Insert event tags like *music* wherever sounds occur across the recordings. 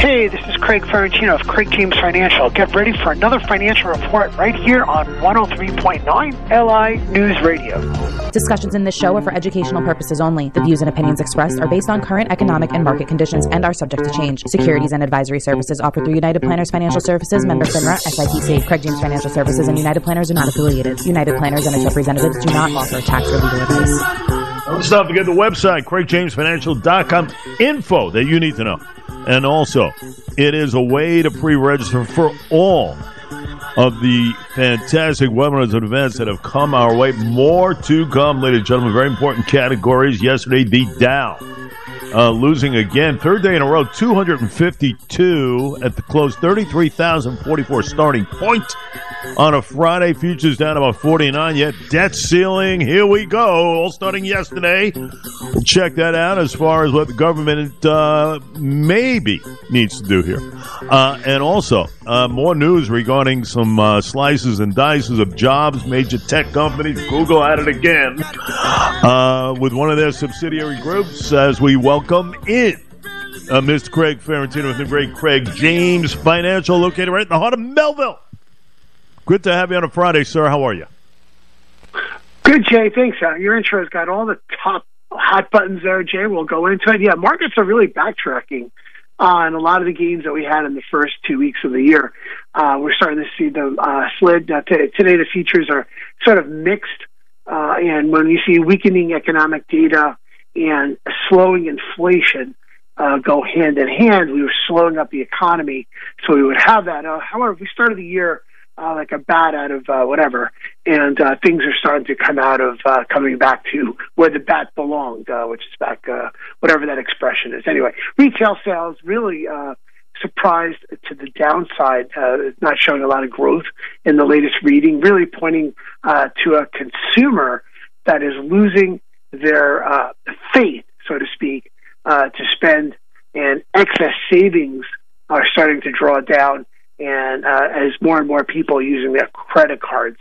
Hey, this is Craig Ferrantino of Craig James Financial. Get ready for another financial report right here on 103.9 LI News Radio. Discussions in this show are for educational purposes only. The views and opinions expressed are based on current economic and market conditions and are subject to change. Securities and advisory services offered through United Planners Financial Services, member FINRA, SIPC. Craig James Financial Services and United Planners are not affiliated. United Planners and its representatives do not offer tax or legal advice. Don't stop to get the website, CraigJamesFinancial.com. Info that you need to know. And also, it is a way to pre register for all of the fantastic webinars and events that have come our way. More to come, ladies and gentlemen. Very important categories. Yesterday, the Dow. Uh, losing again, third day in a row, 252 at the close, 33,044 starting point on a Friday. Futures down about 49 yet. Debt ceiling, here we go, all starting yesterday. We'll check that out as far as what the government uh, maybe needs to do here. Uh, and also, uh, more news regarding some uh, slices and dices of jobs. Major tech companies, Google at it again uh, with one of their subsidiary groups as we welcome in uh, Mr. Craig Ferrantino with the great Craig James Financial, located right in the heart of Melville. Good to have you on a Friday, sir. How are you? Good, Jay. Thanks. Uh, your intro's got all the top hot buttons there, Jay. We'll go into it. Yeah, markets are really backtracking on a lot of the gains that we had in the first two weeks of the year. Uh, we're starting to see the uh, slid. Uh, t- today, the futures are sort of mixed. Uh, and when you see weakening economic data and slowing inflation uh, go hand in hand, we were slowing up the economy, so we would have that. Uh, however, we started the year uh, like a bat out of uh, whatever, and uh, things are starting to come out of uh, coming back to where the bat belonged, uh, which is back uh, whatever that expression is. Anyway, retail sales really uh, surprised to the downside, uh, not showing a lot of growth in the latest reading, really pointing uh, to a consumer that is losing their uh, faith, so to speak, uh, to spend, and excess savings are starting to draw down and uh, as more and more people are using their credit cards.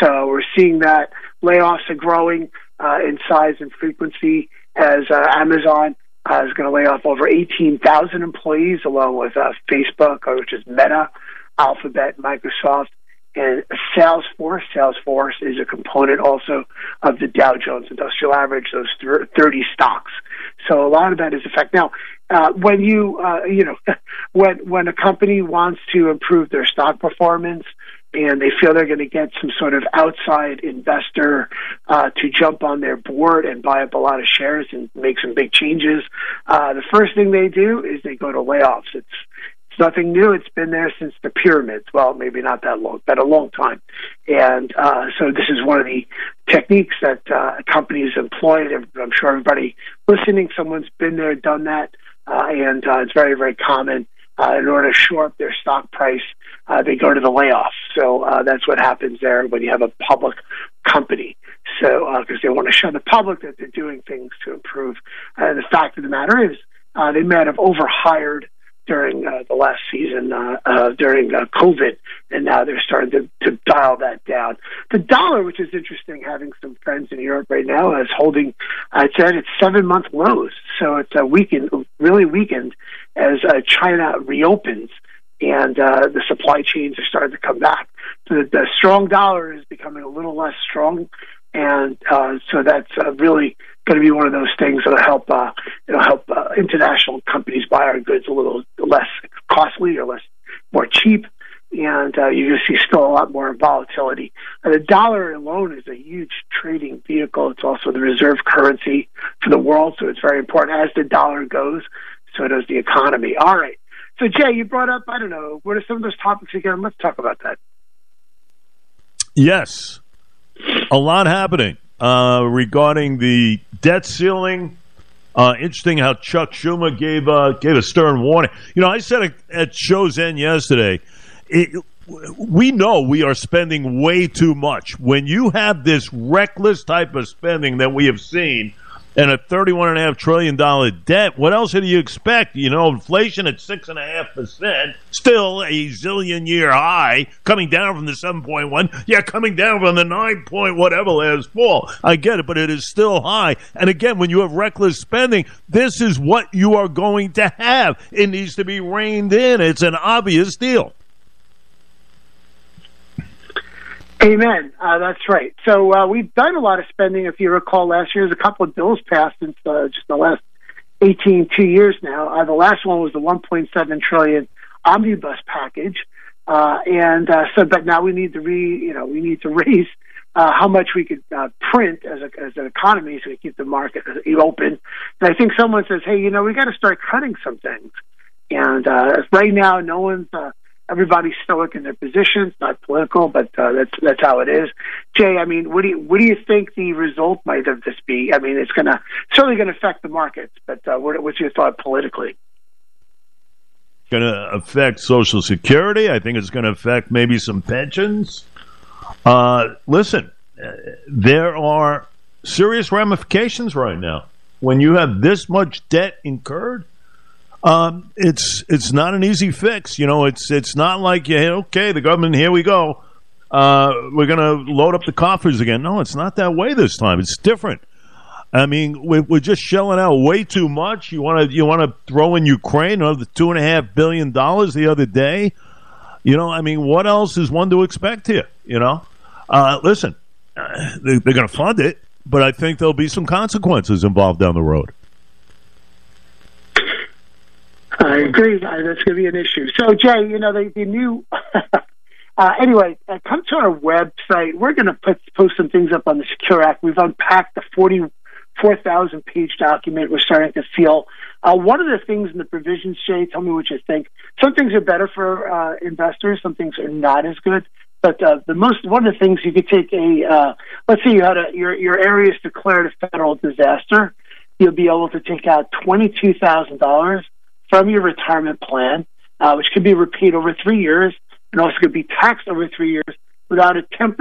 So we're seeing that layoffs are growing uh, in size and frequency as uh, Amazon uh, is going to lay off over 18,000 employees, along with Facebook, which is Meta, Alphabet, Microsoft, and Salesforce. Salesforce is a component also of the Dow Jones Industrial Average, those 30 stocks. So a lot of that is effect. Now, uh, when you uh, you know *laughs* when when a company wants to improve their stock performance and they feel they're going to get some sort of outside investor uh, to jump on their board and buy up a lot of shares and make some big changes, uh, the first thing they do is they go to layoffs. It's it's nothing new. It's been there since the pyramids. Well, maybe not that long, but a long time. And uh, so this is one of the techniques that uh, companies employ. I'm sure everybody listening, someone's been there, done that, uh, and uh, it's very, very common. Uh, in order to shore up their stock price, uh, they go to the layoff. So uh, that's what happens there when you have a public company. So because uh, they want to show the public that they're doing things to improve. Uh, the fact of the matter is, uh, they might have overhired during uh, the last season uh, uh, during uh, COVID, and now they're starting to, to dial that down. The dollar, which is interesting, having some friends in Europe right now, is holding. I said it's seven month lows, so it's a weakened, really weakened as uh, China reopens and uh, the supply chains are starting to come back. The, the strong dollar is becoming a little less strong, and uh, so that's uh, really going to be one of those things that'll help uh, it'll help uh, international companies buy our goods a little less costly or less more cheap, and uh, you're going to see still a lot more volatility. And the dollar alone is a huge trading vehicle. It's also the reserve currency for the world, so it's very important. As the dollar goes, so does the economy. All right. So Jay, you brought up I don't know what are some of those topics again? Let's talk about that. Yes, a lot happening uh, regarding the debt ceiling. Uh, interesting how Chuck Schumer gave uh, gave a stern warning. You know, I said at show's end yesterday. It, we know we are spending way too much. When you have this reckless type of spending that we have seen, and a $31.5 trillion debt. What else do you expect? You know, inflation at 6.5%, still a zillion year high, coming down from the 7.1. Yeah, coming down from the 9 point whatever last fall. I get it, but it is still high. And again, when you have reckless spending, this is what you are going to have. It needs to be reined in. It's an obvious deal. Amen. Uh, that's right. So uh, we've done a lot of spending. If you recall, last year, there's a couple of bills passed since uh, just the last 18, two years now. Uh, the last one was the 1.7 trillion omnibus package, uh, and uh, so but now we need to re, you know, we need to *laughs* raise uh, how much we could uh, print as, a, as an economy so we keep the market open. And I think someone says, hey, you know, we got to start cutting some things. And uh, right now, no one's uh, everybody's stoic in their positions, not political, but uh, that's that's how it is. Jay, I mean, what do you what do you think the result might of this be? I mean, it's going to certainly going to affect the markets, but uh, what, what's your thought politically? Going to affect Social Security. I think it's going to affect maybe some pensions. Uh, listen, there are serious ramifications right now when you have this much debt incurred um, it's it's not an easy fix. You know, it's it's not like yeah, okay, the government, here we go. Uh, we're going to load up the coffers again. No, it's not that way this time. It's different. I mean, we're, we're just shelling out way too much. You want to you want to throw in Ukraine another two and a half billion dollars the other day. You know, I mean, what else is one to expect here? You know, uh, listen, uh, they, they're going to fund it, but I think there'll be some consequences involved down the road. I agree. That's going to be an issue. So, Jay, you know, the, the new. *laughs* uh, anyway, uh, come to our website. We're going to put post some things up on the Secure Act. We've unpacked the 44,000 page document. We're starting to feel. Uh, one of the things in the provisions, Jay, tell me what you think. Some things are better for uh, investors, some things are not as good. But uh, the most one of the things you could take a uh, let's say you had a your your area is declared a federal disaster, you'll be able to take out twenty two thousand dollars from your retirement plan, uh, which can be repaid over three years and also could be taxed over three years without a 10%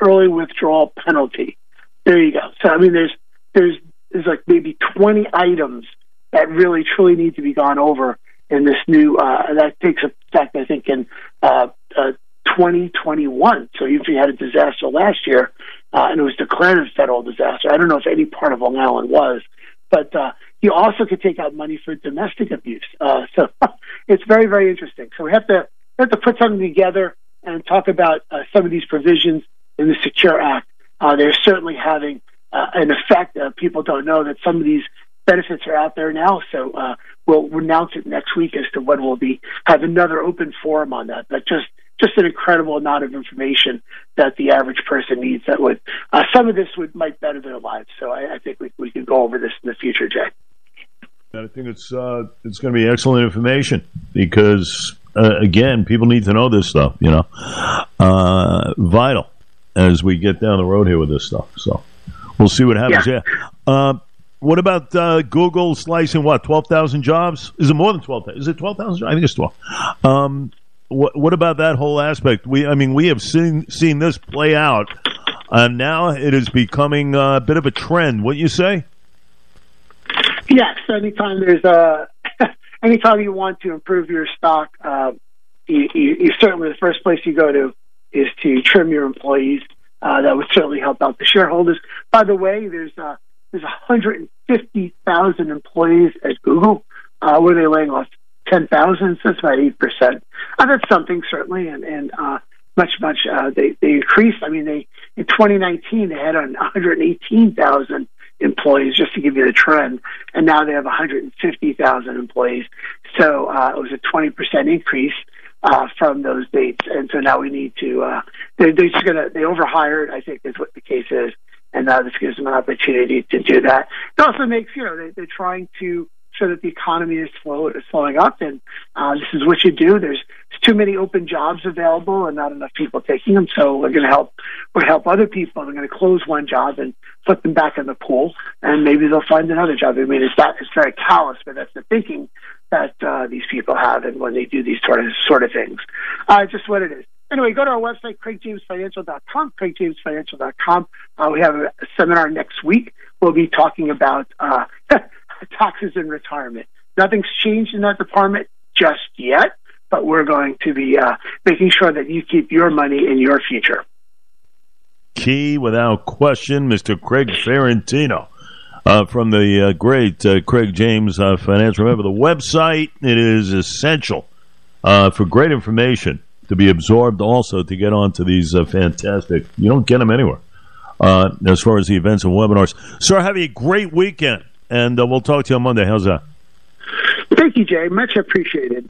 early withdrawal penalty. There you go. So, I mean, there's, there's, there's like maybe 20 items that really truly need to be gone over in this new, uh, that takes effect, I think, in, uh, uh, 2021. So if you had a disaster last year, uh, and it was declared a federal disaster, I don't know if any part of Long Island was, but uh, you also could take out money for domestic abuse. Uh, so *laughs* it's very, very interesting. So we have to we have to put something together and talk about uh, some of these provisions in the Secure Act. Uh, they're certainly having uh, an effect. Uh, people don't know that some of these benefits are out there now. So uh, we'll announce it next week as to when we'll be have another open forum on that. But just just an incredible amount of information that the average person needs. That would some of this would might better their lives. So I, I think we we can go over this in the future, Jay. I think it's uh, it's going to be excellent information because uh, again, people need to know this stuff. You know, uh, vital as we get down the road here with this stuff. So we'll see what happens. Yeah. yeah. Uh, what about uh, Google slicing what twelve thousand jobs? Is it more than twelve? Is it twelve thousand? I think it's twelve. Um, what, what about that whole aspect? We, I mean, we have seen seen this play out, and now it is becoming a bit of a trend. What you say? Yes. Anytime there's a, *laughs* anytime you want to improve your stock, uh, you, you, you, certainly the first place you go to is to trim your employees. Uh, that would certainly help out the shareholders. By the way, there's uh, there's 150,000 employees at Google. Uh, where they laying off 10,000, so that's about 8%. Uh, that's something, certainly, and, and uh, much, much, uh, they, they increased. I mean, they in 2019, they had on 118,000 employees, just to give you the trend, and now they have 150,000 employees. So uh, it was a 20% increase. Uh, from those dates, and so now we need to. Uh, they're, they're just gonna. They overhired. I think is what the case is, and now this gives them an opportunity to do that. It also makes you know they, they're trying to so that the economy is slow, slowing up. And uh, this is what you do. There's too many open jobs available and not enough people taking them. So we're going to help. We're help other people. We're going to close one job and put them back in the pool, and maybe they'll find another job. I mean, it's that it's very callous, but that's the thinking that uh, these people have, and when they do these sort of sort of things, uh, just what it is. anyway, go to our website, craigjamesfinancial.com, craigjamesfinancial.com. Uh, we have a seminar next week. We'll be talking about uh, *laughs* taxes and retirement. Nothing's changed in that department just yet, but we're going to be uh, making sure that you keep your money in your future. Key, without question, Mr. Craig Ferrantino. Uh, from the uh, great uh, Craig James uh, Finance. Remember, the website, it is essential uh, for great information to be absorbed also to get onto these uh, fantastic, you don't get them anywhere, as far as the events and webinars. Sir, have a great weekend, and we'll talk to you on Monday. How's that? Thank you, Jay. Much appreciated.